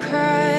cry.